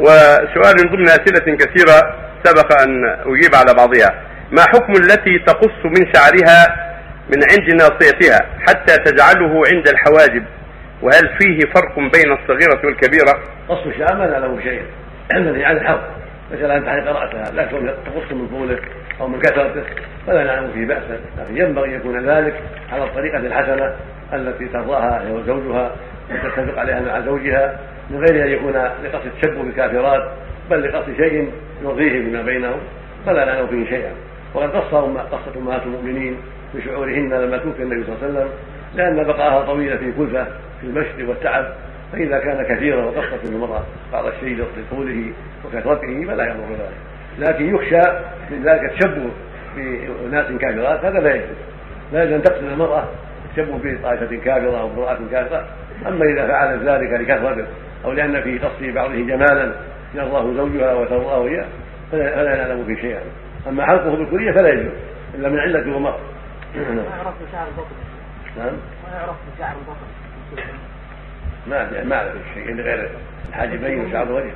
وسؤال ضمن أسئلة كثيرة سبق أن أجيب على بعضها. ما حكم التي تقص من شعرها من عند ناصيتها حتى تجعله عند الحواجب؟ وهل فيه فرق بين الصغيرة والكبيرة؟ قص الشعر ما له شيء. الذي عن الحظ مثلا أنت قراتها لا تقص من طوله أو من كثرته فلا نعلم فيه بأسا. لكن ينبغي يكون ذلك على الطريقة الحسنة التي ترضاها هي وزوجها وتتفق عليها مع زوجها من غير أن يكون لقصد التشبه بالكافرات بل لقصد شيء يرضيه بما بينهم فلا نعلم فيه شيئا. وقد قص قصة أمهات المؤمنين بشعورهن لما توفي النبي صلى الله عليه وسلم لأن بقاها طويلة في كلفة في المشي والتعب فإذا كان كثيرا وقصت المرأة بعض الشيء لطوله وكثرته فلا يضر ذلك. لكن يخشى من ذلك التشبه بناس كافرات هذا لا يجوز. لا يجوز أن تقتل المرأة تشبه بطائفة كافرة أو امرأة كافرة. أما إذا فعلت ذلك لكثرته أو لأن في قص بعضه جمالا يرضاه زوجها وترضاه اياه فلا نعلم فيه شيئا. أما حلقه بالكلية فلا يجوز إلا من علة ومرض ما يعرف بشعر البطن. نعم. ما يعرف بشعر البطن. ما ما أعرف شيء غير الحاجبين وشعر الوجه.